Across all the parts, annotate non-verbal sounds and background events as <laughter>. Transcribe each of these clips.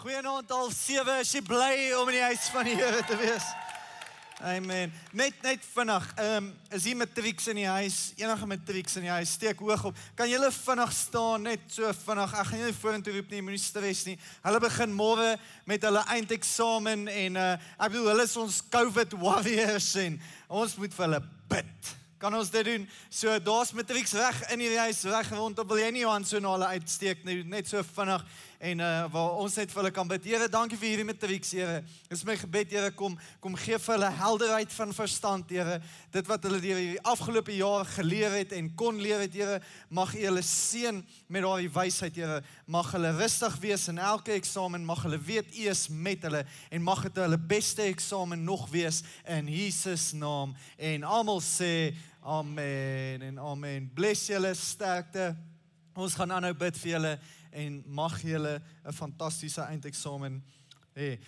Goeienaand al 7 as jy bly om in die huis van die Here te wees. Amen. Net net vinnig, ehm um, is hier matrieks in die huis, enige matrieks in die huis, steek hoog op. Kan julle vinnig staan net so vinnig. Ek gaan julle vorentoe roep nie, moenie stres nie. Hulle begin môre met hulle eindeksamen en uh ek bedoel hulle is ons COVID warriors en ons moet vir hulle bid. Kan ons dit doen? So daar's matrieks reg in hierdie huis, reg rondom. Wil jy nie jou hand so na hulle uitsteek nie, net so vinnig en uh waar ons net vir hulle kan bid. Here, dankie vir hierdie matrieks, Here. Dis my gebed, Here, kom kom gee vir hulle helderheid van verstand, Here. Dit wat hulle deur die afgelope jaar geleer het en kon leer het, Here, mag U hulle seën met daardie wysheid, Here. Mag hulle rustig wees in elke eksamen, mag hulle weet U is met hulle en mag dit hulle beste eksamen nog wees in Jesus naam. En almal sê amen en amen. Bless julle sterkte. Ons gaan aanhou bid vir julle en mag julle 'n fantastiese eindeksamen hê.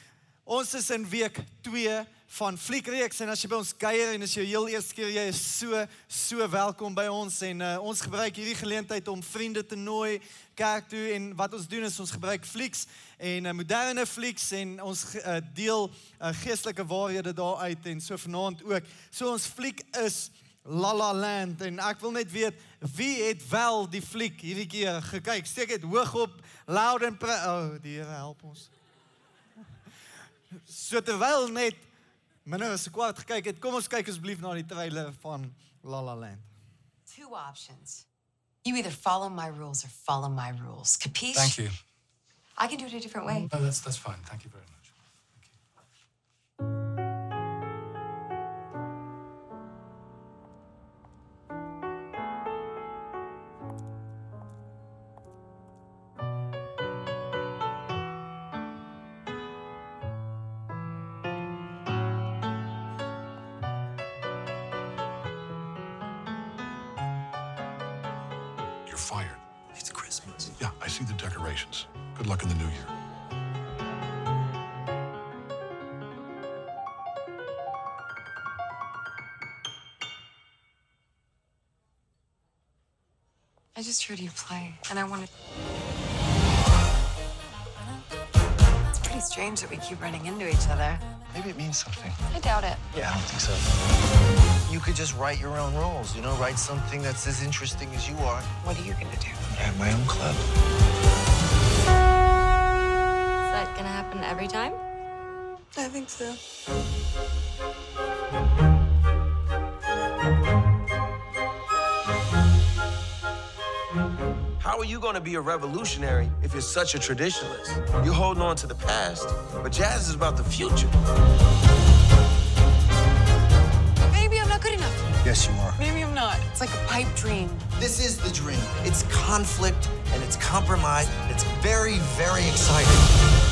Ons is in week 2 van Fliekreeks en as jy by ons kuier en as jy heel eerste keer jy is so so welkom by ons en uh, ons gebruik hierdie geleentheid om vriende te nooi kerk toe en wat ons doen is ons gebruik flieks en uh, moderne flieks en ons uh, deel uh, geestelike waarhede daaruit en so vanaand ook. So ons fliek is La La Land en ek wil net weet wie het wel die fliek hierdie keer gekyk. Steek dit hoog op, loud en pre oh, die Here help ons. So terwyl net minder as 'n kwart gekyk het, kom ons kyk asseblief na die trailer van La La Land. Two options. You either follow my rules or follow my rules. Capiche? Thank you. I can do it a different way. No, that's that's fine. Thank you very much. I just heard you play, and I wanted. It's pretty strange that we keep running into each other. Maybe it means something. I doubt it. Yeah, I don't think so. You could just write your own rules, you know, write something that's as interesting as you are. What are you gonna do? I have my own club. Is that gonna happen every time? I think so. Are you going to be a revolutionary if you're such a traditionalist? You're holding on to the past, but jazz is about the future. Maybe I'm not good enough. Yes, you are. Maybe I'm not. It's like a pipe dream. This is the dream. It's conflict and it's compromise. It's very, very exciting.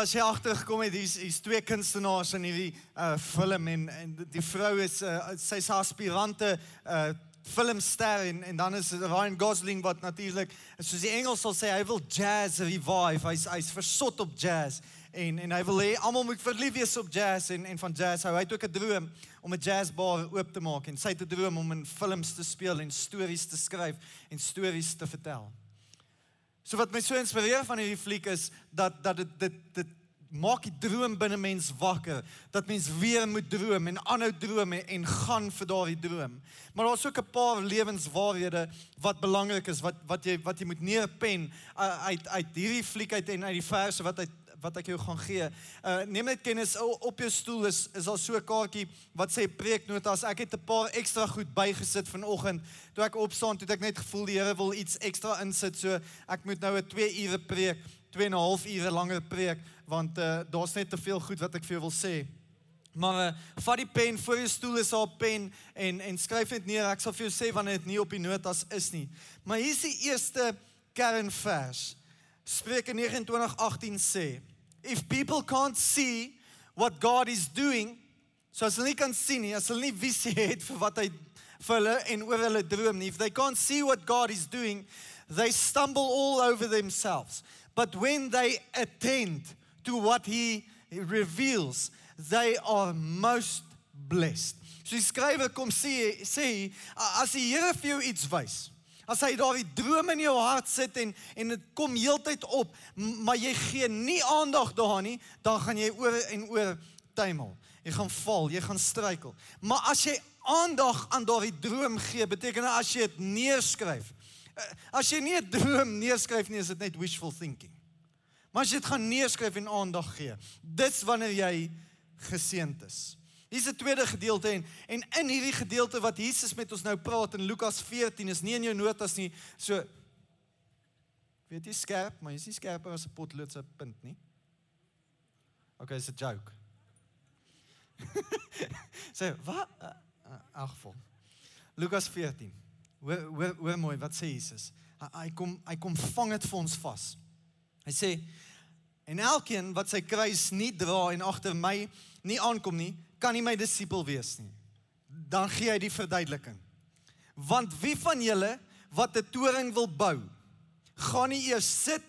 As jy agtergekom het, hier's hier's twee kunstenaars in hierdie uh film en en die vrou is uh sy's 'n aspirante uh filmster en en dan is Ryan Gosling wat natuurlik soos die Engels sal sê hy wil jazz revive. Hy's hy's versot op jazz en en hy wil hê almal moet verlief wees op jazz en en van jazz. Hy het ook 'n droom om 'n jazzbar oop te maak en sy het 'n droom om in films te speel en stories te skryf en stories te vertel. So wat my so inspireer van hierdie fliek is dat dat dit dit dit maak die droom binne mens wakker. Dat mens weer moet droom en aanhou droom en, en gaan vir daardie droom. Maar daar's ook 'n paar lewenswaarhede wat belangrik is wat wat jy wat jy moet neerpen uh, uit uit hierdie fliek uit en uit die verse wat uit wat ek jou gaan gee. Uh neem net kennis op jou stoel is is daar so 'n kaartjie wat sê preeknotas. Ek het 'n paar ekstra goed bygesit vanoggend. Toe ek opstaan, toe het ek net gevoel die Here wil iets ekstra insit. So ek moet nou 'n 2 ure preek, 2 en 'n half ure langer preek want uh daar's net te veel goed wat ek vir jou wil sê. Maar uh, vat die pen voor jou stoel is daar 'n pen en en skryf net neer. Ek sal vir jou sê wanneer dit nie op die notas is nie. Maar hier's die eerste kernvers. Spreuke 29:18 sê, if people can't see what God is doing, so as hulle nie kan sien nie, as hulle nie visie het vir wat hy vir hulle en oor hulle droom nie, if they can't see what God is doing, they stumble all over themselves. But when they attend to what he reveals, they are most blessed. So die skrywer kom sê sê as die Here vir jou iets wys, as hy daardie droom in jou hart sit en en dit kom heeltyd op, maar jy gee nie aandag daaraan nie, dan gaan jy oor en oor tuimel. Jy gaan val, jy gaan struikel. Maar as jy aandag aan daardie droom gee, beteken dit as jy dit neerskryf. Eh, as jy nie 'n droom neerskryf nie, is dit net wishful thinking. Maar as jy dit gaan neerskryf en aandag gee, dis wanneer jy geseënd is. Hier's 'n tweede gedeelte en en in hierdie gedeelte wat Jesus met ons nou praat in Lukas 14 is nie in jou notas nie. So weet jy skerp, maar jy's nie skerper as 'n potloodse punt nie. Okay, it's a joke. <laughs> Sê, wat? Ag, vol. Lukas 14. Hoe hoe hoe mooi, wat sê Jesus? Hy kom hy kom vang dit vir ons vas. Hy sê en elkeen wat sy kruis nie dra en agter my nie aankom nie, kan nie my disipel wees nie. Dan gee hy die verduideliking. Want wie van julle wat 'n toring wil bou, gaan nie eers sit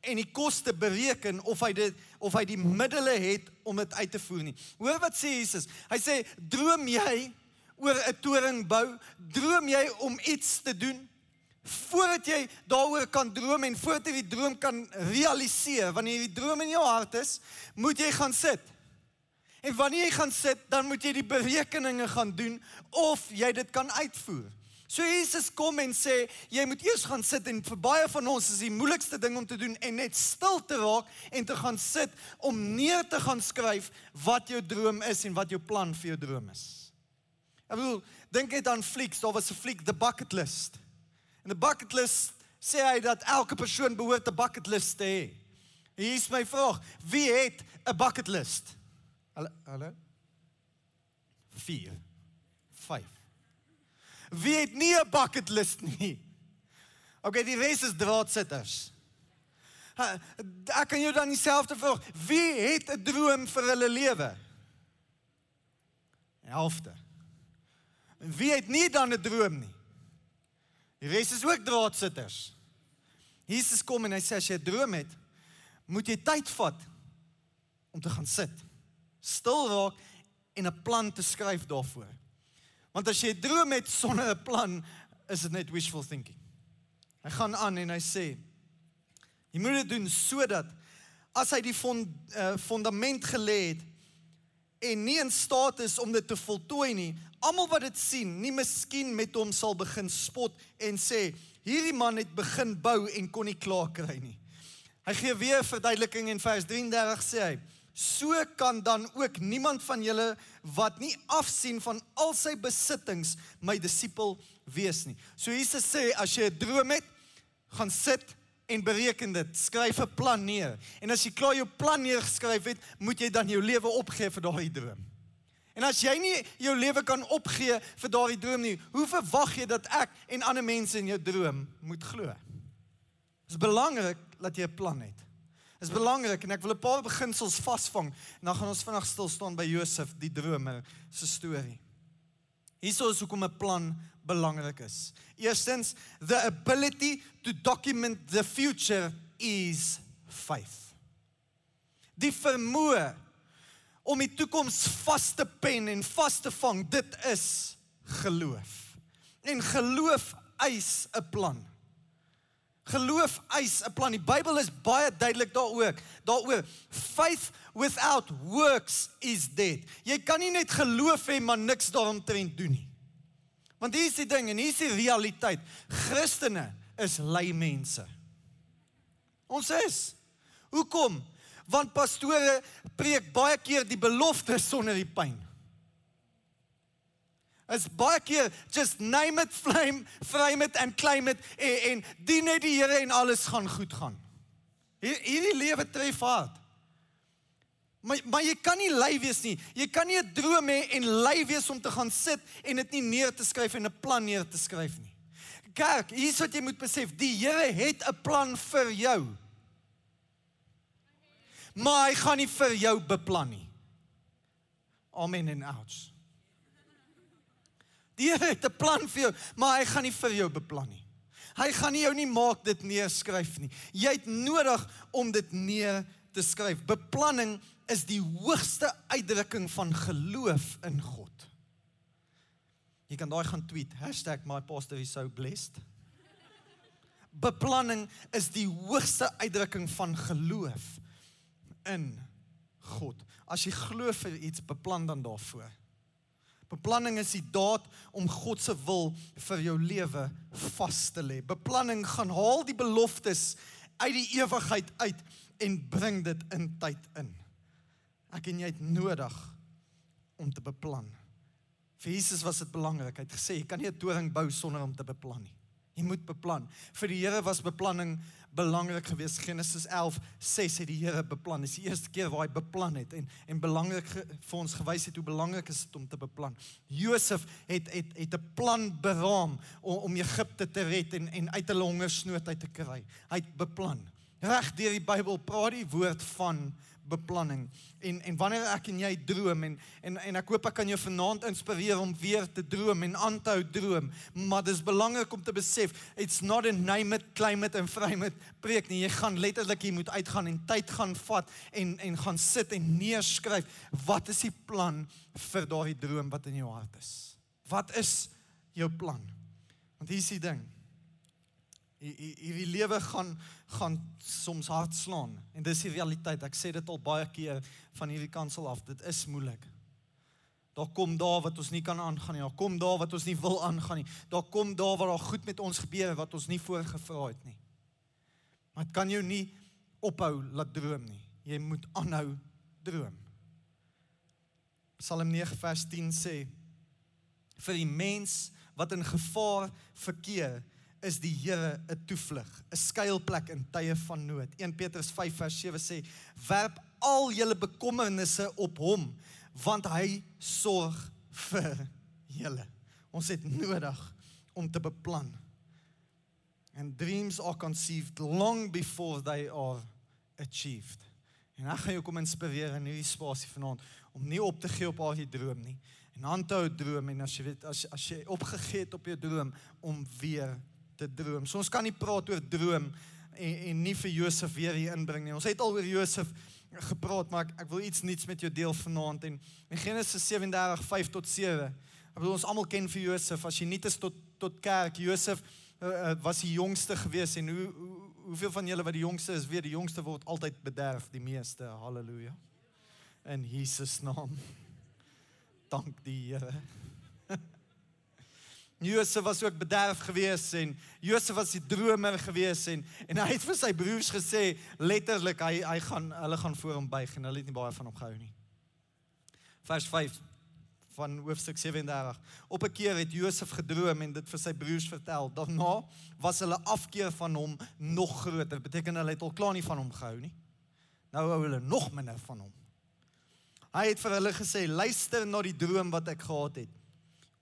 en die koste bereken of hy dit of hy die middele het om dit uit te voer nie. Hoor wat sê Jesus? Hy sê droom jy oor 'n toring bou? Droom jy om iets te doen? Voordat jy daaroor kan droom en voordat jy die droom kan realiseer, wanneer die droom in jou hart is, moet jy gaan sit. En wanneer jy gaan sit, dan moet jy die berekeninge gaan doen of jy dit kan uitvoer. So Jesus kom en sê jy moet eers gaan sit en vir baie van ons is die moeilikste ding om te doen en net stil te raak en te gaan sit om neer te gaan skryf wat jou droom is en wat jou plan vir jou droom is. Ek bedoel, dink net aan flieks, daar was 'n fliek The Bucket List. En die bucket list sê hy dat elke persoon behoort 'n bucket list te hê. Hier is my vraag, wie het 'n bucket list? Hallo, hallo. 4 5. Wie het nie 'n bucket list nie? Okay, die res is draadsitters. Ek kan jou dan dieselfde vraag. Wie het 'n droom vir hulle lewe? Helfte. Wie het nie dan 'n droom nie? Die res is ook draadsitters. Jesus kom en hy sê as jy 'n droom het, moet jy tyd vat om te gaan sit stil raak en 'n plan te skryf daarvoor. Want as jy droom het sonder 'n plan, is dit net wishful thinking. Hy gaan aan en hy sê jy moet dit doen sodat as hy die fond, uh, fundament gelê het en nie in staat is om dit te voltooi nie, almal wat dit sien, nie miskien met hom sal begin spot en sê hierdie man het begin bou en kon nie klaar kry nie. Hy gee weer verduideliking in vers 33 sê hy so kan dan ook niemand van julle wat nie afsien van al sy besittings my disipel wees nie. So Jesus sê as jy 'n droom het, gaan sit en bereken dit, skryf 'n plan neer. En as jy klaar jou plan neergeskryf het, moet jy dan jou lewe opgee vir daardie droom. En as jy nie jou lewe kan opgee vir daardie droom nie, hoe verwag jy dat ek en ander mense in jou droom moet glo? Dit is belangrik dat jy 'n plan het is belangrik en ek wil 'n paar beginsels vasvang en dan gaan ons vinnig stil staan by Josef die dromer se storie. Hierso is hoekom 'n plan belangrik is. Eerstens, the ability to document the future is faith. Die vermoë om die toekoms vas te pen en vas te vang, dit is geloof. En geloof eis 'n plan. Geloof eis 'n plan. Die Bybel is baie duidelik daaroor. Daaroor faith without works is dead. Jy kan nie net geloof hê maar niks daaromtrent doen nie. Want hier is die ding en hier is die realiteit. Christene is lui mense. Ons is. Hoekom? Want pastore preek baie keer die belofte sonder die pyn is baie keer just name it flame frame it and claim it en, en dien net die Here en alles gaan goed gaan. Hier hierdie lewe tref hard. Maar maar jy kan nie lui wees nie. Jy kan nie 'n droom hê en lui wees om te gaan sit en dit nie neer te skryf en 'n plan neer te skryf nie. Kerk, hier's wat jy moet besef, die Here het 'n plan vir jou. Maar hy gaan nie vir jou beplan nie. Amen en outs. Die Here het 'n plan vir jou, maar hy gaan nie vir jou beplan nie. Hy gaan nie jou nie maak dit neerskryf nie. Jy het nodig om dit neer te skryf. Beplanning is die hoogste uitdrukking van geloof in God. Jy kan daai gaan tweet #mypastor is so blessed. Beplanning is die hoogste uitdrukking van geloof in God. As jy glo vir iets, beplan dan daarvoor. Beplanning is die daad om God se wil vir jou lewe vas te lê. Beplanning gaan haal die beloftes uit die ewigheid uit en bring dit in tyd in. Ek en jy het nodig om te beplan. Vir Jesus was dit belangrik. Hy het gesê jy kan nie 'n toring bou sonder om te beplan nie. Jy moet beplan. Vir die Here was beplanning belangrik geweest. Genesis 11:6 het die Here beplan. Dis die eerste keer waar hy beplan het en en belangrik vir ons gewys het hoe belangrik is dit om te beplan. Josef het het het 'n plan beraam om, om Egipte te red en en uit hulle hongersnood uit te kry. Hy het beplan. Reg deur die Bybel praat die woord van beplanning. En en wanneer ek en jy droom en en en ek hoop ek kan jou vanaand inspireer om weer te droom en aan te hou droom, maar dis belangrik om te besef it's not a name it claim it and frame it preek nie. Jy gaan letterlik hier moet uitgaan en tyd gaan vat en en gaan sit en neerskryf wat is die plan vir daardie droom wat in jou hart is? Wat is jou plan? Want hier is die ding hierdie lewe gaan gaan soms hard slaan en dis die realiteit. Ek sê dit al baie keer van hierdie kansel af. Dit is moeilik. Daar kom daar wat ons nie kan aangaan nie. Daar kom daar wat ons nie wil aangaan nie. Daar kom daar waar daar goed met ons gebeur wat ons nie voorgevra het nie. Maar dit kan jou nie ophou laat droom nie. Jy moet aanhou droom. Psalm 9 vers 10 sê vir die mens wat in gevaar verkeer is die Here 'n toevlug, 'n skuilplek in tye van nood. 1 Petrus 5 vers 7 sê: "Werp al julle bekommernisse op hom, want hy sorg vir julle." Ons het nodig om te beplan. And dreams are conceived long before they are achieved. En ek gaan jou kom inspireer in hierdie spasie vanaand om nie op te gee op haar droom nie en aan te hou droom en as jy weet as as jy opgegee het op jou droom om weer te droom. So ons kan nie praat oor droom en en nie vir Josef weer hier inbring nie. Ons het al oor Josef gepraat, maar ek, ek wil iets nuuts met jou deel vanaand en in Genesis 37:5 tot 7. Ek bedoel ons almal ken vir Josef as jy nie is tot tot kerk Josef uh, was die jongste gewees en hoe, hoe hoeveel van julle wat die jongste is, weet die jongste word altyd bederf, die meeste. Halleluja. In Jesus naam. Dank die Here. Josef was ook bederf gewees en Josef was die dromer gewees en en hy het vir sy broers gesê letterlik hy hy gaan hulle gaan voor hom buig en hulle het nie baie van hom gehou nie. Vers 5 van hoofstuk 37. Op 'n keer het Josef gedroom en dit vir sy broers vertel. Daarna was hulle afkeer van hom nog groter. Beteken hulle het al klaar nie van hom gehou nie. Nou hou hulle nog minder van hom. Hy het vir hulle gesê: "Luister na die droom wat ek gehad het."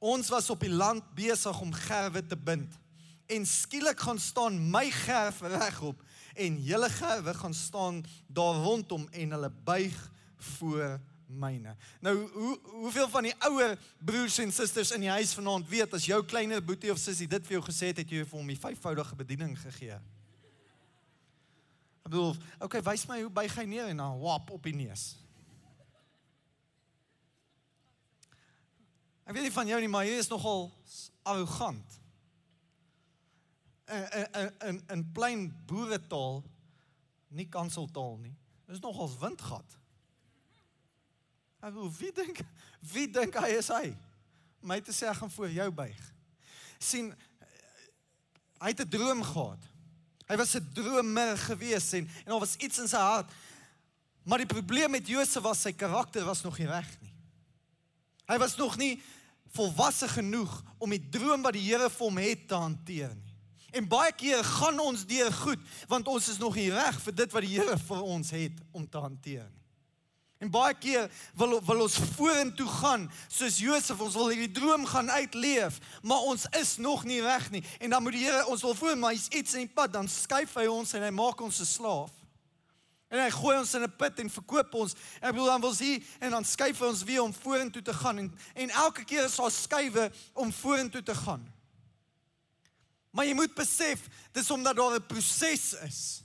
Ons was op die land besig om gerwe te bind. En skielik gaan staan my gerf regop en julle gerwe gaan staan daar rondom en hulle buig voor myne. Nou hoe hoeveel van die ouer broers en susters in die huis vanaand weet as jou kleiner boetie of sussie dit vir jou gesê het, het jy vir hom die vyfvoudige bediening gegee? Ek bedoel, okay, wys my hoe buig hy neer en dan wap op die neus. Ek weet nie van jou nie, maar jy is nogal arrogant. In in in in plain boeretaal, nie kanseltaal nie. Dis nogals windgat. Ek wie dink wie dink hy is hy? My te sê gaan voor jou buig. sien hy het 'n droom gehad. Hy was 'n dromer gewees en en daar was iets in sy hart. Maar die probleem met Josef was sy karakter was nog nie reg nie. Hy was nog nie volwasse genoeg om die droom wat die Here vir hom het te hanteer nie. En baie keer gaan ons deur goed want ons is nog nie reg vir dit wat die Here vir ons het om te hanteer nie. En baie keer wil wil ons vorentoe gaan soos Josef, ons wil hierdie droom gaan uitleef, maar ons is nog nie reg nie. En dan moet die Here ons wil voor, maar hy's iets in die pad, dan skuif hy ons en hy maak ons 'n slaaf. En hy gooi ons in 'n put en verkoop ons. Ek bedoel dan wil sê en dan skuif hy ons weer om vorentoe te gaan en en elke keer is daar skuwe om vorentoe te gaan. Maar jy moet besef, dis omdat daar 'n proses is.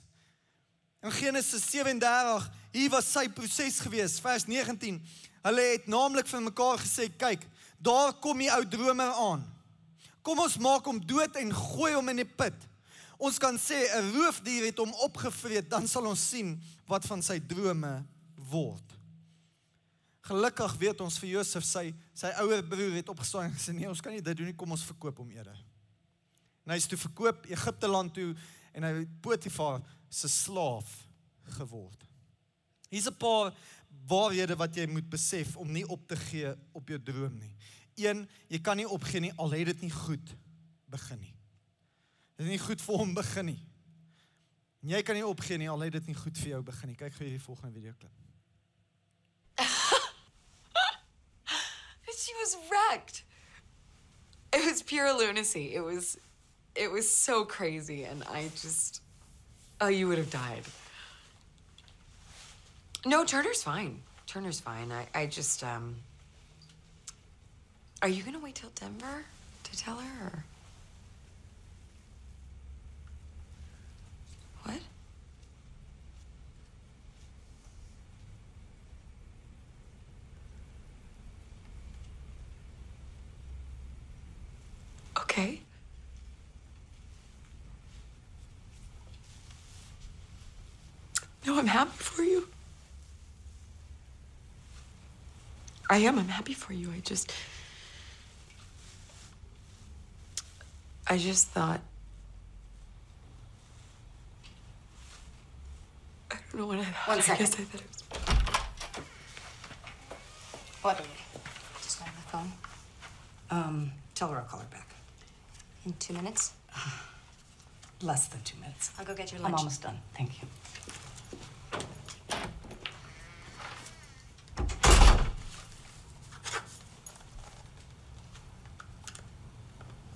In Genesis 37, hier was sy proses gewees, vers 19. Hulle het naamlik vir mekaar gesê, kyk, daar kom die ou dromer aan. Kom ons maak hom dood en gooi hom in die put. Ons kan sê 'n roofdier het hom opgevreet, dan sal ons sien wat van sy drome word. Gelukkig weet ons vir Josef sy sy ouer broer het opgestaan en gesê nee, ons kan nie dit doen nie, kom ons verkoop hom eerder. En hy is toe verkoop Egipte land toe en hy het Potifar se slaaf geword. Hier's 'n paar waarhede wat jy moet besef om nie op te gee op jou droom nie. 1, jy kan nie opgee nie al het dit nie goed begin nie. Dit is nie goed vir hom begin nie. En jy kan nie opgee nie al het dit nie goed vir jou begin nie. Kyk gou hierdie volgende video klip. <laughs> She was wrecked. It was pure lunacy. It was it was so crazy and I just oh you would have died. No, Turner's fine. Turner's fine. I, I just um Are you gonna wait till Denver to tell her or what? Okay. No, I'm happy for you. I am. I'm happy for you. I just. I just thought. Don't know what I thought. One I guess I thought it was. What? Just on the phone. Um, tell her I'll call her back. In two minutes? <sighs> Less than two minutes. I'll go get your lunch. I'm almost done. Thank you.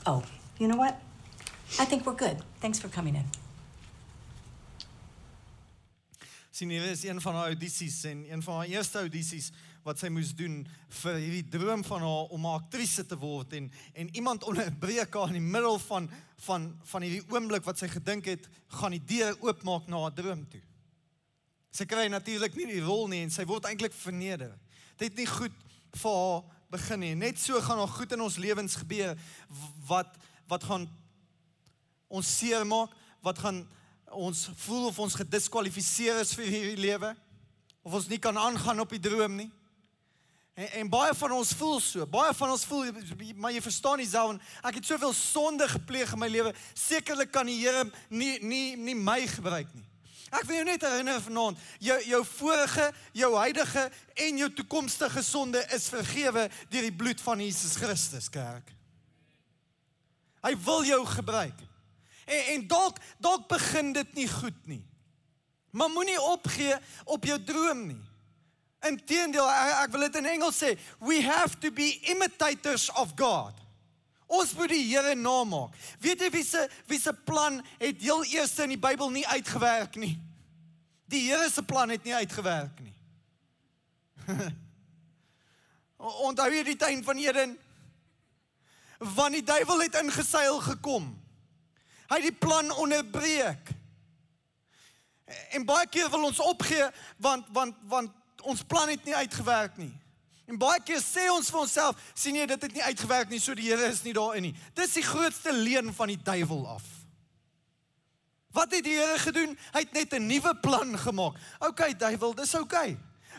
Oh, you know what? I think we're good. Thanks for coming in. Sien hier is een van haar audisies en een van haar eerste audisies wat sy moes doen vir hierdie droom van haar om 'n aktrise te word en en iemand onderbreek haar in die middel van van van hierdie oomblik wat sy gedink het gaan die deur oopmaak na haar droom toe. Sy kry natuurlik nie die rol nie en sy word eintlik verneder. Dit het nie goed vir haar begin nie. Net so gaan daar goed in ons lewens gebeur wat wat gaan ons seermaak, wat gaan ons voel of ons gediskwalifiseer is vir hierdie lewe of ons nie kan aangaan op die droom nie. En, en baie van ons voel so. Baie van ons voel maar jy verstaan nie self ek het soveel sonde gepleeg in my lewe. Sekerlik kan die Here nie nie nie my gebruik nie. Ek wil jou net herinner vanaand, jou jou vorige, jou huidige en jou toekomstige sonde is vergewe deur die bloed van Jesus Christus, kerk. Hy wil jou gebruik. En en dalk dalk begin dit nie goed nie. Maar moenie opgee op jou droom nie. Inteendeel, ek, ek wil dit in Engels sê, we have to be imitators of God. Ons moet die Here namaak. Weet jy wie se wie se plan het heel eers in die Bybel nie uitgewerk nie? Die Here se plan het nie uitgewerk nie. <laughs> Onthou jy die tuin van Eden? Want die duiwel het ingeseil gekom. Hy het die plan onderbreek. En baie keer wil ons opgee want want want ons plan het nie uitgewerk nie. En baie keer sê ons vir onsself, sien jy dit het nie uitgewerk nie, so die Here is nie daarin nie. Dis die grootste leuen van die duiwel af. Wat het die Here gedoen? Hy het net 'n nuwe plan gemaak. OK, duiwel, dis OK.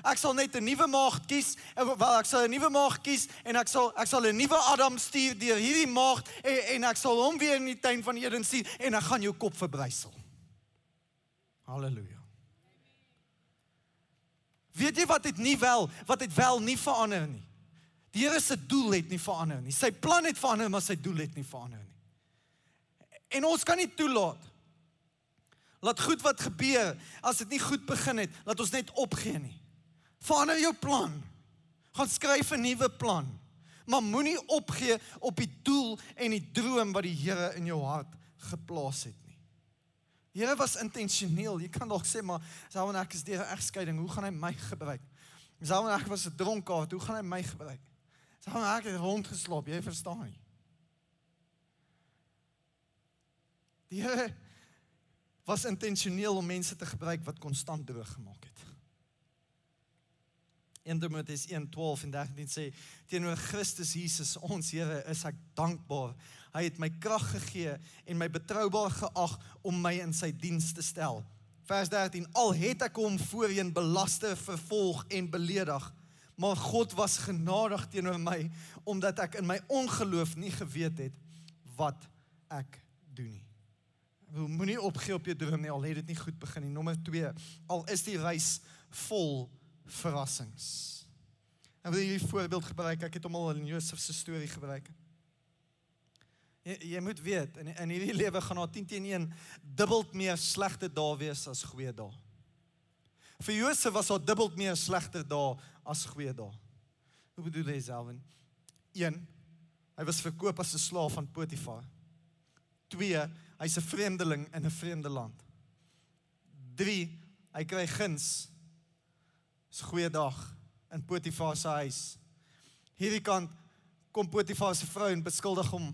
Ek sal net 'n nuwe maagd kies. en Wel, ek sal 'n nuwe maagd kies en ek sal ek sal 'n nuwe Adam stuur deur hierdie maagd en, en ek sal hom weer in die tuin van Eden stuur en ek gaan jou kop verbrysel. Halleluja. Weet jy wat het nie wel, wat het wel nie verander nie. Die Here se doel het nie verander nie. Sy plan het verander, maar sy doel het nie verander nie. En ons kan nie toelaat laat goed wat gebeur as dit nie goed begin het, laat ons net opgee nie. Verander jou plan. Gaan skryf 'n nuwe plan. Maar moenie opgee op die doel en die droom wat die Here in jou hart geplaas het nie. Die Here was intentioneel. Jy kan dalk sê maar sou en ek is deur 'n egskeiding, hoe gaan hy my gebruik? Sou en ek was 'n dronkaard, hoe gaan hy my gebruik? Sou en ek het rondgeslaap, jy verstaan nie. Die Here was intentioneel om mense te gebruik wat konstant droog gemaak het. 1 Timoteus 1:12 en 13 sê teenoor Christus Jesus ons Here is ek dankbaar. Hy het my krag gegee en my betroubaar geag om my in sy diens te stel. Vers 13 Al het ek hom voorheen belaste, vervolg en beledig, maar God was genadig teenoor my omdat ek in my ongeloof nie geweet het wat ek doen nie. Moenie opgee op jou droom nie al het dit nie goed begin nie. Nommer 2 Al is die reis vol verrassings. En wil hierdie voorbeeld gebruik? Ek het hom al in Josef se storie gebruik. Jy, jy moet weet in in hierdie <laughs> lewe gaan daar 10 teen 1 dubbel meer slegte dae wees as goeie dae. Vir Josef was daar dubbel meer slegte dae as goeie dae. Hoe bedoel jy Selwyn? 1 Hy was verkoop as 'n slaaf van Potifar. 2 Hy's 'n vreemdeling in 'n vreemde land. 3 Hy kry guns 'n goeie dag in Potifar se huis. Hierdie kant kom Potifar se vrou en beskuldig hom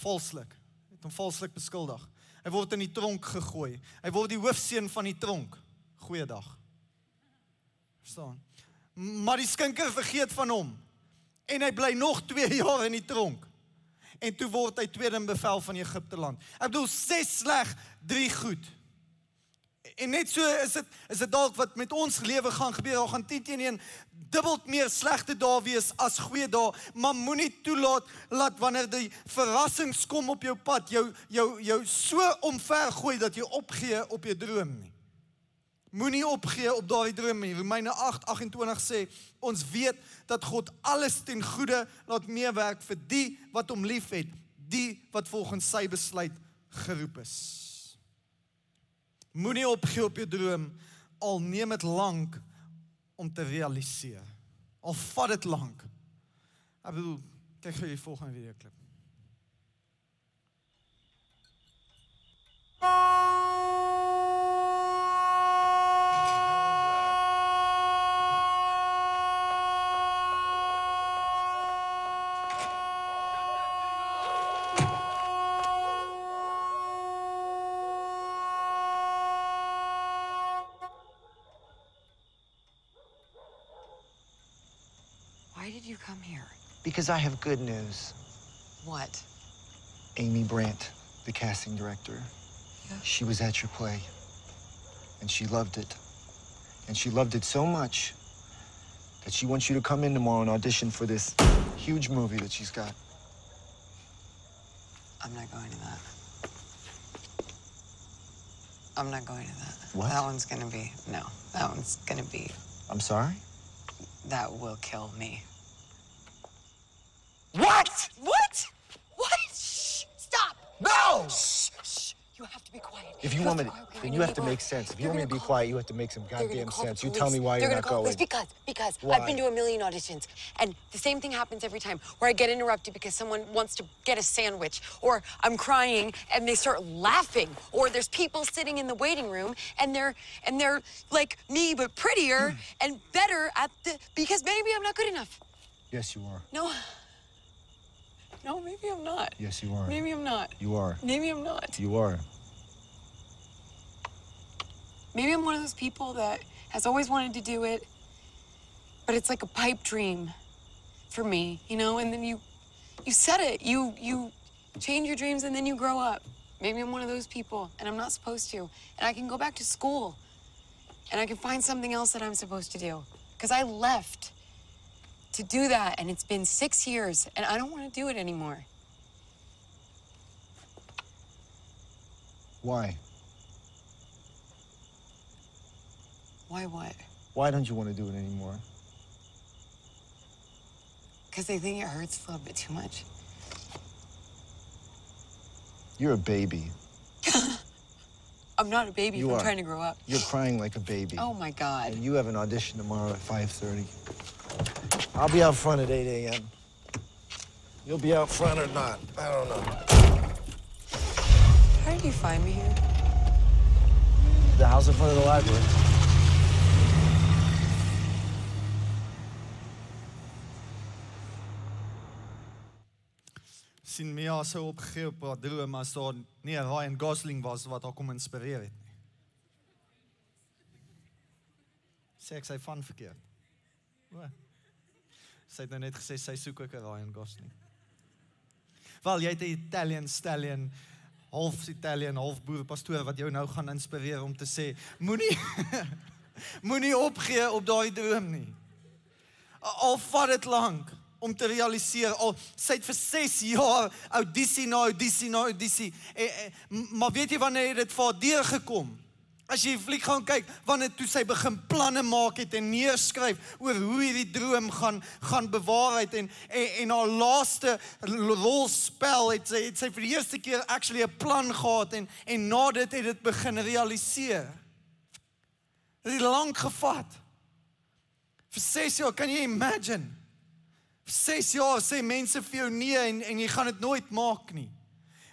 valslik. Het hom valslik beskuldig. Hy word in die tronk gegooi. Hy word die hoofseun van die tronk. Goeiedag. Verstaan? Maar die skinker vergeet van hom. En hy bly nog 2 <laughs> jaar in die tronk. En toe word hy tweede in bevel van Egipte land. Ek bedoel 6 sleg, 3 goed. En net so is dit is dit dalk wat met ons lewe gaan gebeur. Daar gaan 10 teenoor 1 dubbel meer slegte dae wees as goeie dae, maar moenie toelaat laat wanneer die verrassings kom op jou pad jou jou jou so omvergooi dat jy opgee op jou droom nie. Moenie opgee op daardie droom nie. Romeine 8:28 sê ons weet dat God alles ten goeie laat meewerk vir die wat hom liefhet, die wat volgens sy besluit geroep is. Moenie opgee op jou droom al neem dit lank om te realiseer. Al vat dit lank. Ek bedoel, kyk gou die volgende video klip. Why Because I have good news. What? Amy Brandt, the casting director, Yeah. she was at your play. And she loved it. And she loved it so much that she wants you to come in tomorrow and audition for this huge movie that she's got. I'm not going to that. I'm not going to that. What? That one's gonna be no. That one's gonna be I'm sorry? that will kill me. What? What? What? Shh! Stop! No! Shh! Shh! You have to be quiet. If you want me to, then you have to make sense. If you want me to be quiet, you have to make some goddamn sense. You tell me why you're not going. because because Why? I've been to a million auditions and the same thing happens every time where I get interrupted because someone wants to get a sandwich or I'm crying and they start laughing or there's people sitting in the waiting room and they're and they're like me but prettier Hmm. and better at the because maybe I'm not good enough. Yes, you are. No. No, maybe I'm not. Yes, you are. Maybe I'm not. You are. Maybe I'm not. You are. Maybe I'm one of those people that has always wanted to do it, but it's like a pipe dream for me, you know, and then you you set it. You you change your dreams and then you grow up. Maybe I'm one of those people and I'm not supposed to. And I can go back to school and I can find something else that I'm supposed to do. Cuz I left to do that and it's been 6 years and I don't want to do it anymore. Why? Why what? Why don't you want to do it anymore? Cuz they think it hurts a little bit too much. You're a baby. <laughs> I'm not a baby You I'm are. trying to grow up. You're crying like a baby. Oh my God. And you have an audition tomorrow at 5.30. I'll be out front at 8 a.m. You'll be out front or not. I don't know. How did you find me here? The house in front of the library. Sien Mia sou opgegee op haar droom as daar nie 'n Ryan Gosling was wat haar kom inspireer het nie. Sê ek sy van verkeerd. O. Sy het nou net gesê sy soek ook 'n Ryan Gosling. Wel, jy 'n Italian stallion half Italian, half boer pastoor wat jou nou gaan inspireer om te sê moenie <laughs> moenie opgee op daai droom nie. Al vat dit lank om te realiseer al sy het vir 6 jaar audisie na audisie na audisie eh, eh, m- maar weet jy wanneer het dit vir haar deurgekom As jy fliek gaan kyk wanneer toe sy begin planne maak het en neerskryf oor hoe hierdie droom gaan gaan bewaarheid en en, en haar laaste rolspel het sy het sy vir die eerste keer actually 'n plan gehad en en na dit het dit begin realiseer. Dit het lank gevat. Vir 6 jaar, kan jy imagine? Vir 6 jaar sê mense vir jou nee en en jy gaan dit nooit maak nie.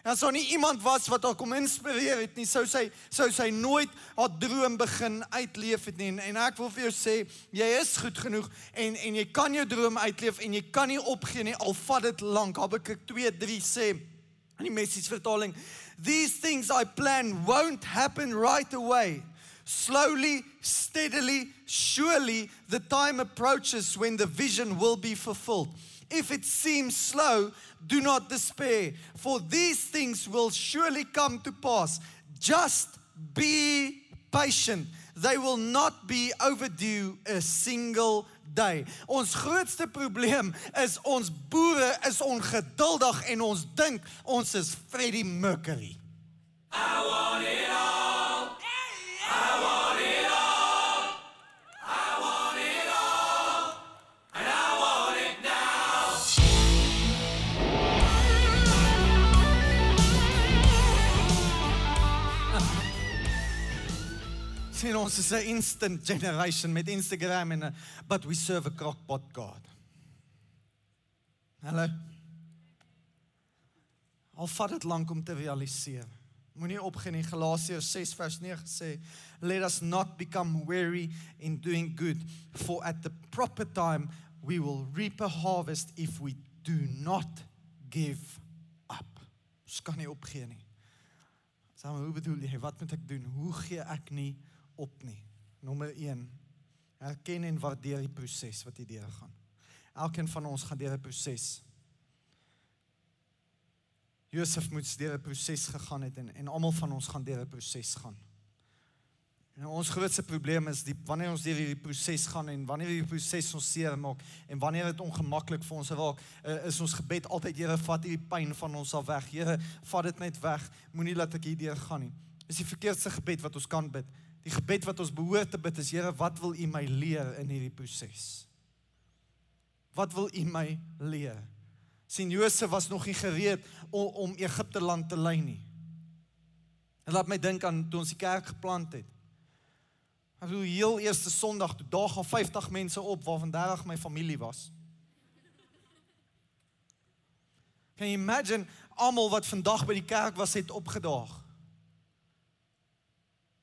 En as daar nie iemand was wat haar kom inspireer het nie, sou sy sou sy nooit haar droom begin uitleef het nie. En, en ek wil vir jou sê, jy is goed genoeg en en jy kan jou droom uitleef en jy kan nie opgee nie al vat dit lank. Habakuk 2:3 sê in die message vertaling, these things I plan won't happen right away. Slowly, steadily, surely the time approaches when the vision will be fulfilled. If it seems slow, do not despair, for these things will surely come to pass. Just be patient. They will not be overdue a single day. Ons grootste probleem is ons boere is ongeduldig en ons dink ons is Freddie Mercury. Sien ons is 'n instant generation met Instagram en 'n but we serve a crockpot God. Hallo. Al vat dit lank om te realiseer. Moenie opgee nie. Galasiërs 6 vers 9 sê, "Let us not become weary in doing good, for at the proper time we will reap a harvest if we do not give up." Ons kan nie opgee nie. Maar, hoe bedoel jy? Wat moet ek doen? Hoe gee ek nie op nie? Nommer 1. Erken en waardeer die proses wat jy deur gaan. Elkeen van ons gaan deur 'n proses. Josef moes deur 'n proses gegaan het en en almal van ons gaan deur 'n proses gaan. En ons grootste probleem is die wanneer ons deur hierdie proses gaan en wanneer hierdie proses ons seer maak en wanneer dit ongemaklik vir ons raak, uh, is ons gebed altyd Here vat hierdie pyn van ons af weg. Here, vat dit net weg. Moenie laat ek hierdeur gaan nie. Dis die verkeerdste gebed wat ons kan bid. Die gebed wat ons behoort te bid is Here, wat wil U my leer in hierdie proses? Wat wil U my leer? Sien Josef was nog nie gereed om, om Egipte land te lei nie. Dit laat my dink aan toe ons die kerk geplant het. Ek bedoel heel eerste Sondag toe daag al 50 mense op waarvan 30 my familie was. Kan jy imagine almal wat vandag by die kerk was het opgedaag?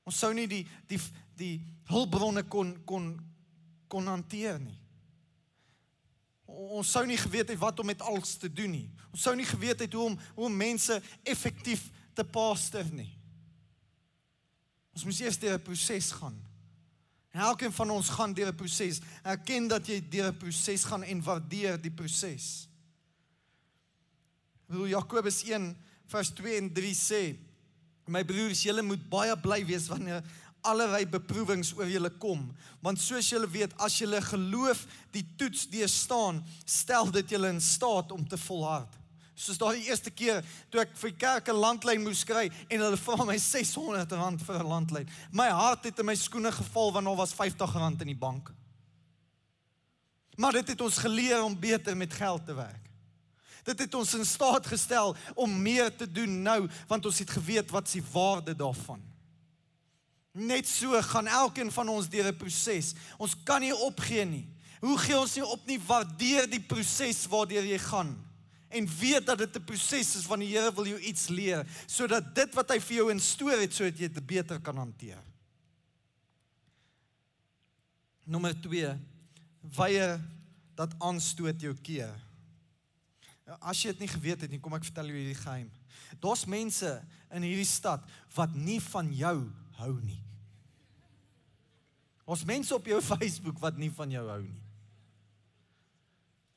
Ons sou nie die die die hulpbronne kon kon kon hanteer nie. Ons sou nie geweet het wat om met alles te doen nie. Ons sou nie geweet het hoe om hoe om mense effektief te paaster nie. Ons moes eers deur 'n proses gaan. En elkeen van ons gaan deur 'n proses. Erken dat jy deur 'n proses gaan en waardeer die proses. Hoe Jakobus 1 vers 2 en 3 sê: My broers, julle moet baie bly wees wanneer allerlei beproewings oor julle kom, want soos julle weet, as julle geloof die toets deurstaan, stel dit julle in staat om te volhard. Soos daai eerste keer toe ek vir kerk 'n landlyn moes kry en hulle vra my R600 vir 'n landlyn. My hart het in my skoene geval want daar was R50 in die bank. Maar dit het ons geleer om beter met geld te werk. Dit het ons in staat gestel om meer te doen nou want ons het geweet wat se waarde daarvan. Net so gaan elkeen van ons deur 'n proses. Ons kan nie opgee nie. Hoe gee ons nie op nie? Waardeer die proses waardeur jy gaan en weet dat dit 'n proses is want die Here wil jou iets leer sodat dit wat hy vir jou instoor het sodat jy dit beter kan hanteer. Nommer 2. Weier dat aanstoot jou keer. As jy dit nie geweet het nie, kom ek vertel jou hierdie geheim. Daar's mense in hierdie stad wat nie van jou hou nie. Ons mense op jou <laughs> Facebook wat nie van jou hou nie.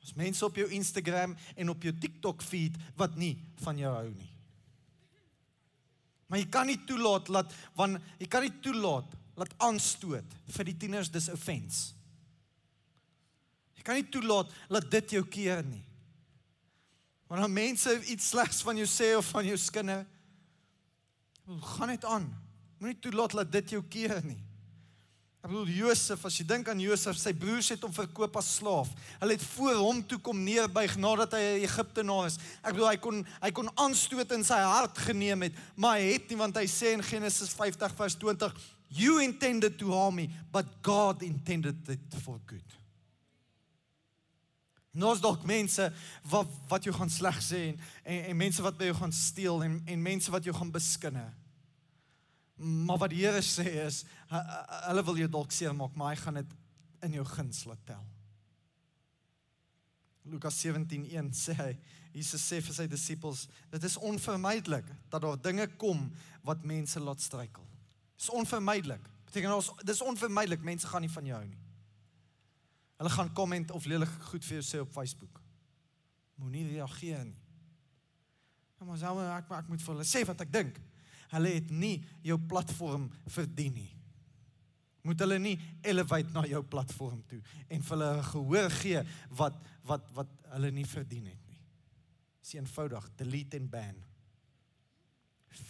Ons mense op jou Instagram en op jou TikTok feed wat nie van jou hou nie. Maar jy kan nie toelaat dat want jy kan nie toelaat laat aanstoot vir die tieners dis offense. Jy kan nie toelaat dat dit jou keer nie. Wanneer mense iets slegs van jou sê of van jou skinder, gaan dit aan. Moenie toelaat dat dit jou keer nie. Ek bedoel Josef, as jy dink aan Josef, sy broers het hom verkoop as slaaf. Hulle het voor hom toe kom neerbuig nadat hy 'n Egiptenaar is. Ek bedoel hy kon hy kon aanstoot in sy hart geneem het, maar hy het nie want hy sê in Genesis 50 vers 20, "You intended to harm me, but God intended it for good." Nos dalk mense wat wat jou gaan sleg sê en, en en mense wat by jou gaan steel en en mense wat jou gaan beskinne. Maar wat die Here sê is hulle wil jou dalk seermaak, maar hy gaan dit in jou guns laat tel. Lukas 17:1 sê hy, Jesus sê vir sy disippels, dit is onvermydelik dat daar dinge kom wat mense laat struikel. Dis onvermydelik. Beteken ons dis onvermydelik mense gaan nie van jou hou nie. Hulle gaan komment of lelik goed vir jou sê op Facebook. Moenie reageer nie. Ja, maar sou ek ek moet vir hulle sê wat ek dink hulle het nie jou platform verdien nie. Moet hulle nie elevate na jou platform toe en vir hulle gehoor gee wat wat wat hulle nie verdien het nie. Dis eenvoudig, delete en ban.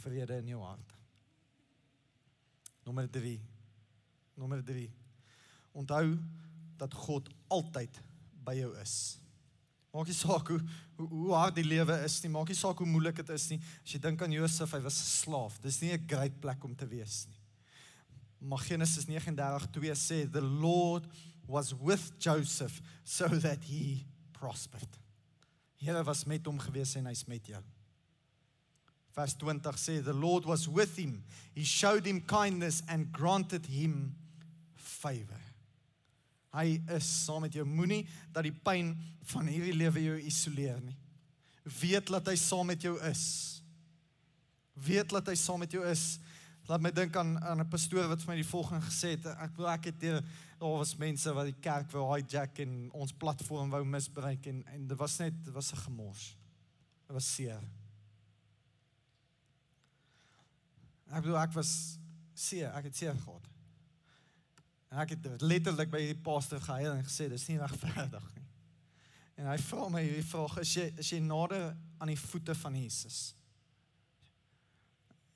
Vrede in jou hart. Nommer 3. Nommer 3. Onthou dat God altyd by jou is. Maak nie saak hoe hoe, hoe hard die lewe is nie, maak nie saak hoe moeilik dit is nie. As jy dink aan Josef, hy was 'n slaaf. Dis nie 'n great plek om te wees nie. Maar Genesis 39:2 sê the Lord was with Joseph so that he prospered. Here was met hom gewees en hy's met jou. Vers 20 sê the Lord was with him. He showed him kindness and granted him favor. Hy is saam met jou. Moenie dat die pyn van hierdie lewe jou isoleer nie. Weet dat hy saam met jou is. Weet dat hy saam met jou is. Laat my dink aan aan 'n pastoor wat vir my die volgende gesê het. Ek wil ek het hier daar was mense wat die kerk wou hijack en ons platform wou misbruik en en dit was net dit was 'n gemors. Dit was seer. Ek bedoel ek was seer, ek het seer gehad. En ek het letterlik by hierdie pastor gehuil en gesê dis nie regverdig nie. En hy vra my hierdie vraag: "Is jy is jy nader aan die voete van Jesus?"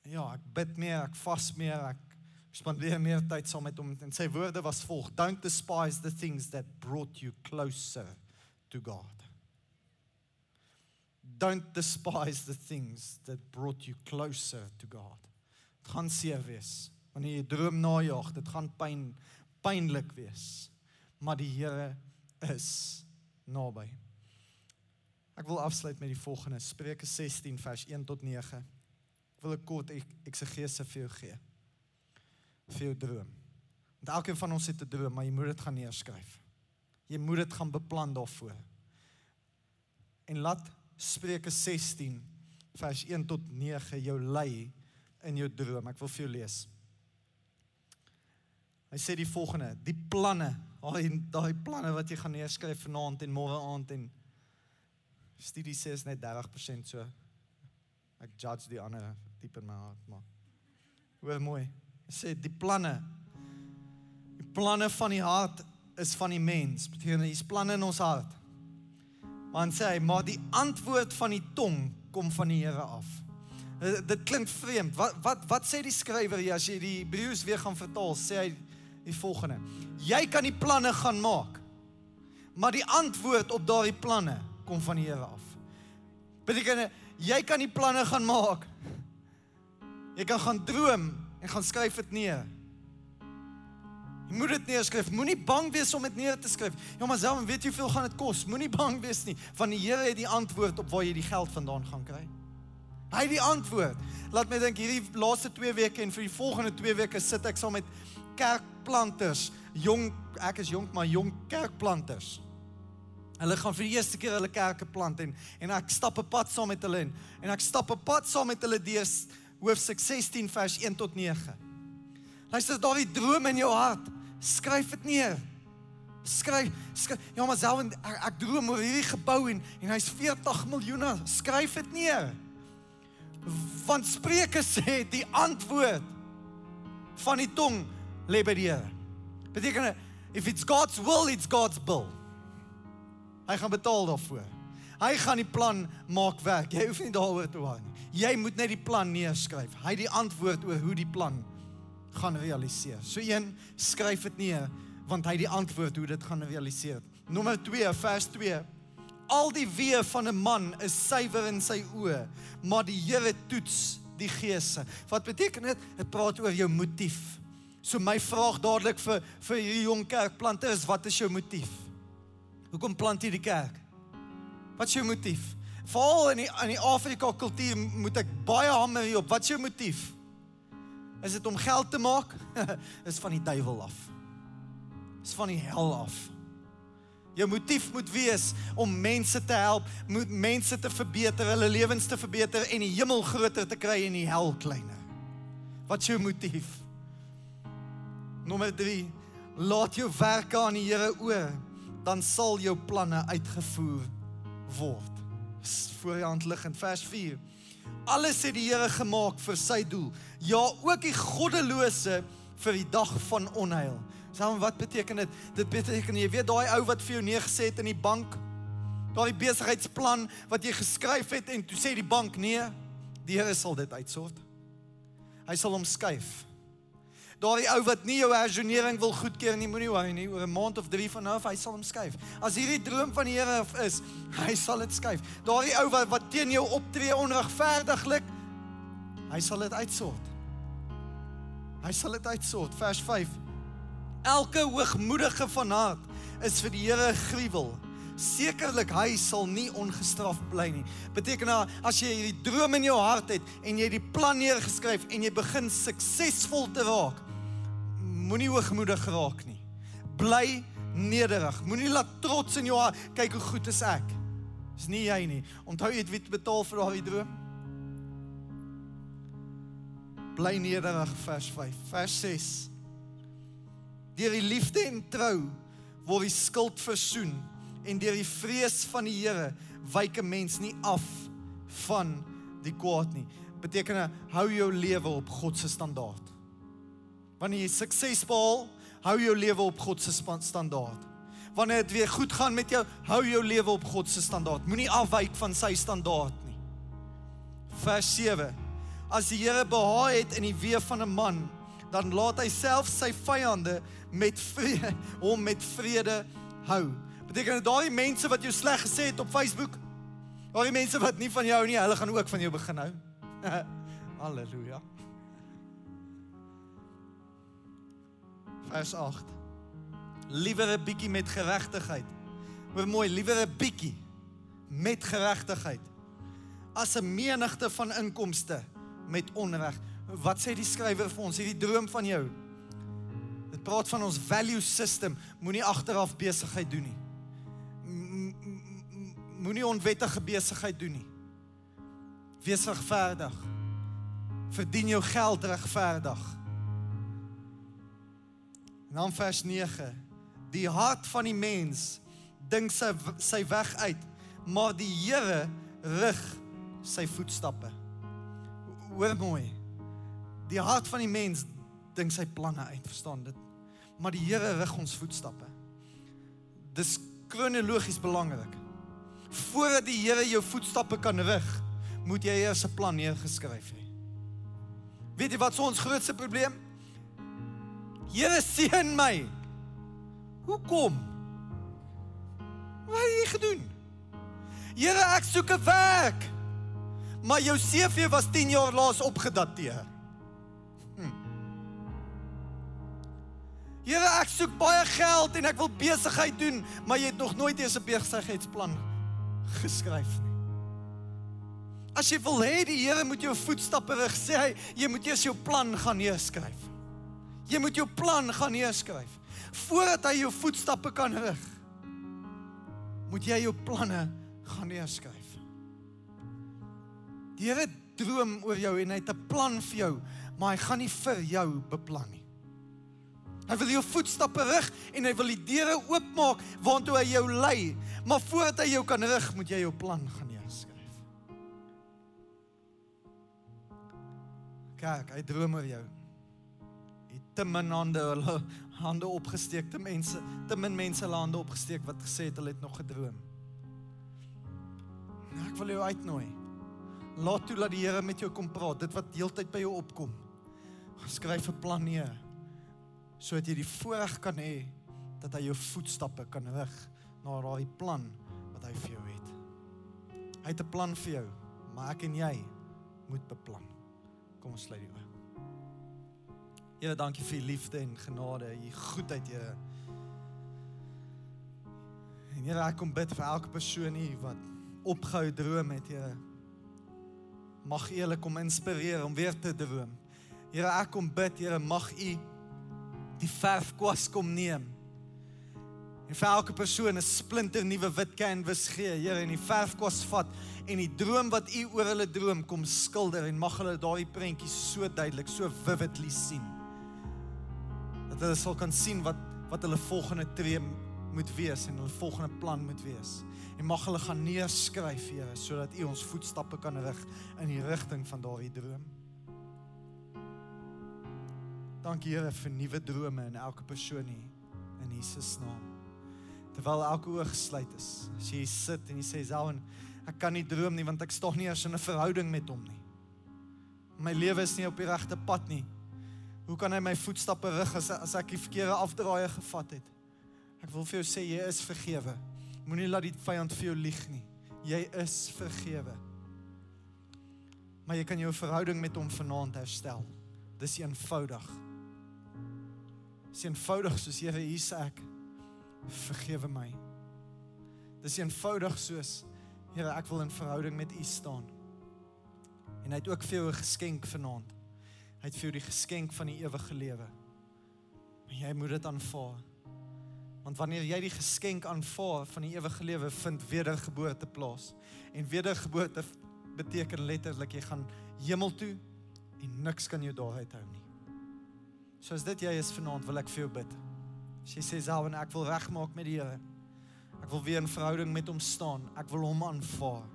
Ja, ek bid meer, ek vas meer, ek spandeer meer tyd saam met hom en sy woorde was volg: "Don't despise the things that brought you closer to God." Don't despise the things that brought you closer to God. Dit gaan seer wees wanneer jy droom najag, dit gaan pyn pynlik wees, maar die Here is naby. Ek wil afsluit met die volgende Spreuke 16 vers 1 tot 9. Ek wil 'n kort eksegese vir jou gee. Vir jou droom. Want elkeen van ons het 'n droom, maar jy moet dit gaan neerskryf. Jy moet dit gaan beplan daarvoor. En laat Spreuke 16 vers 1 tot 9 jou lei in jou droom. Ek wil vir jou lees. Hy sê die volgende: Die planne, daai daai planne wat jy gaan neerskryf vanaand en môre aand en studie sê is net 30% so. Ek judge die ander diep in my hart, maar hoor mooi. Hy sê die planne die planne van die hart is van die mens. Beteken hier's planne in ons hart. Maar hy sê maar die antwoord van die tong kom van die Here af. Dit klink vreemd. Wat wat wat sê die skrywer hier as jy die Hebreëus weer gaan vertaal? Sê hy die volgende. Jy kan die planne gaan maak. Maar die antwoord op daardie planne kom van die Here af. Beteken jy kan die planne gaan maak. Jy kan gaan droom en gaan skryf dit neer. Jy moet dit neerskryf. Moenie bang wees om dit neer te skryf. Ja, maar self weet jy hoeveel gaan dit kos? Moenie bang wees nie, want die Here het die antwoord op waar jy die geld vandaan gaan kry. Hy het die antwoord. Laat my dink hierdie laaste 2 weke en vir die volgende 2 weke sit ek saam met kerkplanters, jong ek is jonk maar jong kerkplanters. Hulle gaan vir die eerste keer hulle kerke plant en en ek stap 'n pad saam met hulle in en ek stap 'n pad saam met hulle deur hoofstuk 16 vers 1 tot 9. Luister, daar die droom in jou hart. Skryf dit neer. Skryf, skryf. Ja, maar self ek, ek droom oor hierdie gebou en en hy's 40 miljoen. Skryf dit neer. Want Spreuke sê die antwoord van die tong lê by die Here. Beteken if it's God's will, it's God's bill. Hy gaan betaal daarvoor. Hy gaan die plan maak werk. Jy hoef nie daaroor te worry nie. Jy moet net die plan neerskryf. Hy het die antwoord oor hoe die plan gaan realiseer. So een, skryf dit neer want hy het die antwoord hoe dit gaan realiseer. Nommer 2 vers 2. Al die weë van 'n man is suiwer in sy oë, maar die Here toets die geese. Wat beteken dit? Dit praat oor jou motief. So my vraag dadelik vir vir hierdie jong kerkplante is wat is jou motief? Hoekom plant jy die kerk? Wat is jou motief? Veral in die in die Afrika kultuur moet ek baie hamer hier op. Wat is jou motief? Is dit om geld te maak? <laughs> is van die duiwel af. Is van die hel af. Jou motief moet wees om mense te help, moet mense te verbeter, hulle lewens te verbeter en die hemel groter te kry en die hel kleiner. Wat is jou motief? Nommer 3. Laat jou werk aan die Here oor, dan sal jou planne uitgevoer word. Voor jou hand liggend vers 4. Alles het die Here gemaak vir sy doel. Ja, ook die goddelose vir die dag van onheil. Saam wat beteken dit? Dit beteken jy weet daai ou wat vir jou neergesê het in die bank, daai besigheidsplan wat jy geskryf het en toe sê die bank nee, die Here sal dit uitsort. Hy sal hom skuif. Daai ou wat nie jou herjonering wil goedkeur nie, moenie worry nie, oor 'n maand of 3 van nou af hy sal hom skuif. As hierdie droom van die Here is, <laughs> hy sal dit skuif. Daai ou wat wat teen jou optree onregverdiglik, hy sal dit uitsort. Hy sal dit uitsort. Vers 5. Elke hoogmoedige van hart is vir die Here gruwel. Sekerlik hy sal nie ongestraf bly nie. Beteken nou as jy hierdie droom in jou hart het en jy die plan neergeskryf en jy begin suksesvol te raak, moenie hoogmoedig raak nie. Bly nederig. Moenie laat trots in jou hart kyk hoe goed is ek. Dis nie jy nie. Onthou jy wie betaal vir daardie droom? Bly nederig vers 5. Vers 6. Deur die liefde en trou word die skuld versoen en deur die vrees van die Here wyk 'n mens nie af van die kwaad nie. Beteken hou jou lewe op God se standaard. Wanneer jy sukses behaal, hou jou lewe op God se standaard. Wanneer dit weer goed gaan met jou, hou jou lewe op God se standaard. Moenie afwyk van sy standaard nie. Vers 7. As die Here behaag het in die weë van 'n man, dan laat hy self sy vyande met vrede <laughs> hom met vrede hou. Beteken dit daai mense wat jou sleg gesê het op Facebook, daai mense wat nie van jou nie, hulle gaan ook van jou begin hou. <laughs> Halleluja. Vers 8. Liewer 'n bietjie met geregtigheid. Hoor mooi, liewer 'n bietjie met geregtigheid as 'n menigte van inkomste met onreg. Wat sê die skrywer vir ons hierdie droom van jou? Dit praat van ons value system. Moenie agteraf besigheid doen nie. Moenie onwettige besigheid doen nie. Wees regverdig. Verdien jou geld regverdig. En dan vers 9. Die hart van die mens dink sy sy weg uit, maar die Here rig sy voetstappe. Hoor mooi. Die hart van die mens dink sy planne uit, verstaan dit? Maar die Here rig ons voetstappe. Dis kronologies belangrik. Voordat die Here jou voetstappe kan rig, moet jy eers 'n plan neergeskryf hê. Weet jy wat is ons grootste probleem? Here seën my. Hoekom? Wat het jy gedoen? Here, ek soek 'n werk. Maar jou CV was 10 jaar laas opgedateer. Hm. Here, ek soek baie geld en ek wil besigheid doen, maar jy het nog nooit eens 'n besigheidsplan geskryf nie. As jy wil hê die Here moet jou voetstappe rig, sê hy, jy moet eers jou plan gaan neerskryf. Jy moet jou plan gaan neerskryf voordat hy jou voetstappe kan rig. Moet jy jou planne gaan neerskryf. Die Here droom oor jou en hy het 'n plan vir jou, maar hy gaan nie vir jou beplan nie. Hy wil jou voetstappe rig en hy wil die deure oopmaak waartoe hy jou lei, maar voordat hy jou kan rig, moet jy jou plan gaan neerskryf. Kyk, hy droom oor jou. Te min hande hulle hande opgesteek te mense, te min mense hulle hande opgesteek wat gesê het hulle het nog gedroom. Nou, ek wil jou uitnooi. Laat toe dat die Here met jou kom praat, dit wat heeltyd by jou opkom. Skryf 'n plan neer sodat jy die voorreg kan hê dat hy jou voetstappe kan rig na daai plan wat hy vir jou het. Hy het 'n plan vir jou, maar ek en jy moet beplan. Kom ons sluit die oë. Here, dankie vir u liefde en genade, u goedheid, Here. En Here, ek kom bid vir elke persoon hier wat opgehou droom het, Here. Mag U hulle kom inspireer om weer te droom. Here, ek kom bid, Here, mag U die verfkwas kom neem. En vir elke persoon 'n splinter nuwe wit canvas gee, Here, en die verfkwas vat en die droom wat U oor hulle droom kom skilder en mag hulle daai prentjies so duidelik, so vividly sien. Dat hulle sal kan sien wat wat hulle volgende tree moet wees en hulle volgende plan moet wees. En mag hulle gaan neerskryf, Here, sodat U ons voetstappe kan rig in die rigting van daardie droom. Dankie Here vir nuwe drome in elke persoon hier in Jesus naam. Terwyl elke oog gesluit is, as jy sit en jy sê Zaun, ek kan nie droom nie want ek staan nie eens in 'n verhouding met hom nie. My lewe is nie op die regte pad nie. Hoe kan hy my voetstappe rig as as ek die verkeerde afdraaie gevat het? Ek wil vir jou sê jy is vergewe. Moenie laat die vyand vir jou lieg nie. Jy is vergewe. Maar jy kan jou verhouding met hom vanaand herstel. Dis eenvoudig. Dis eenvoudig soos Here hier sê ek vergewe my. Dis eenvoudig soos Here ek wil in verhouding met U staan. En hy het ook vir jou 'n geskenk vanaand. Hy het vir jou die geskenk van die ewige lewe. Maar jy moet dit aanvaar. Want wanneer jy die geskenk aanvaar van die ewige lewe, vind wedergeboorte plaas. En wedergeboorte beteken letterlik jy gaan hemel toe en niks kan jou daar uithou nie. So as dit jy is vanaand, wil ek vir jou bid. As jy sê Zawen, ek wil regmaak met die Here. Ek wil weer in verhouding met hom staan. Ek wil hom aanvaar.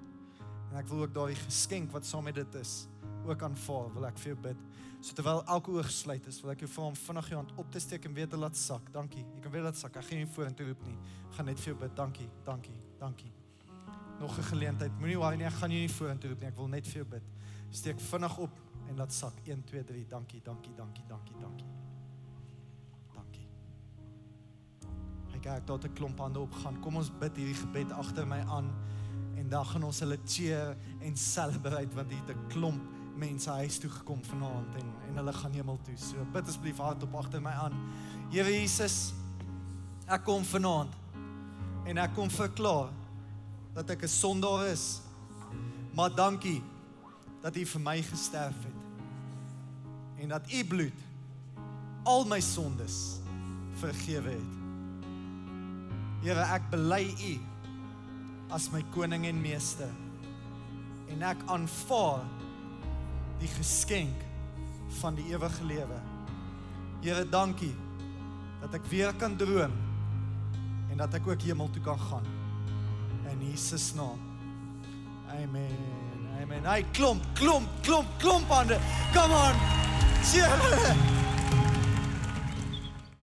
En ek wil ook daai geskenk wat saam met dit is, ook aanvaar. Wil ek vir jou bid. So terwyl elke oog gesluit is, wil ek jou vra om vinnig jou hand op te steek en weer te laat sak. Dankie. Jy kan weer laat sak. Ek gaan nie vorentoe roep nie. Ek gaan net vir jou bid. Dankie. Dankie. Dankie. Nog 'n geleentheid. Moenie worry nie. Ek gaan jou nie vorentoe roep nie. Ek wil net vir jou bid. Steek vinnig op en laat sak. 1 2 3. Dankie. Dankie. Dankie. Dankie. Dankie. Dankie. Hy kyk tot 'n klomp hande opgaan. Kom ons bid hierdie gebed agter my aan en dan gaan ons hulle cheer en celebrate want hier het 'n klomp mense huis toe gekom vanaand en en hulle gaan hemel toe. So bid asseblief hardop agter my aan. Here Jesus, ek kom vanaand en ek kom verklaar dat ek 'n sondaar is. Maar dankie dat U vir my gesterf het. En dat U bloed al my sondes vergewe het. Here, ek bely U as my koning en meester. En ek aanvaar die geskenk van die ewige lewe. Here, dankie dat ek weer kan droom en dat ek ook hemel toe kan gaan. In Jesus naam. Amen. Amen. Hey, klomp, klomp, klomp, klomp hande. Come on. Cheer.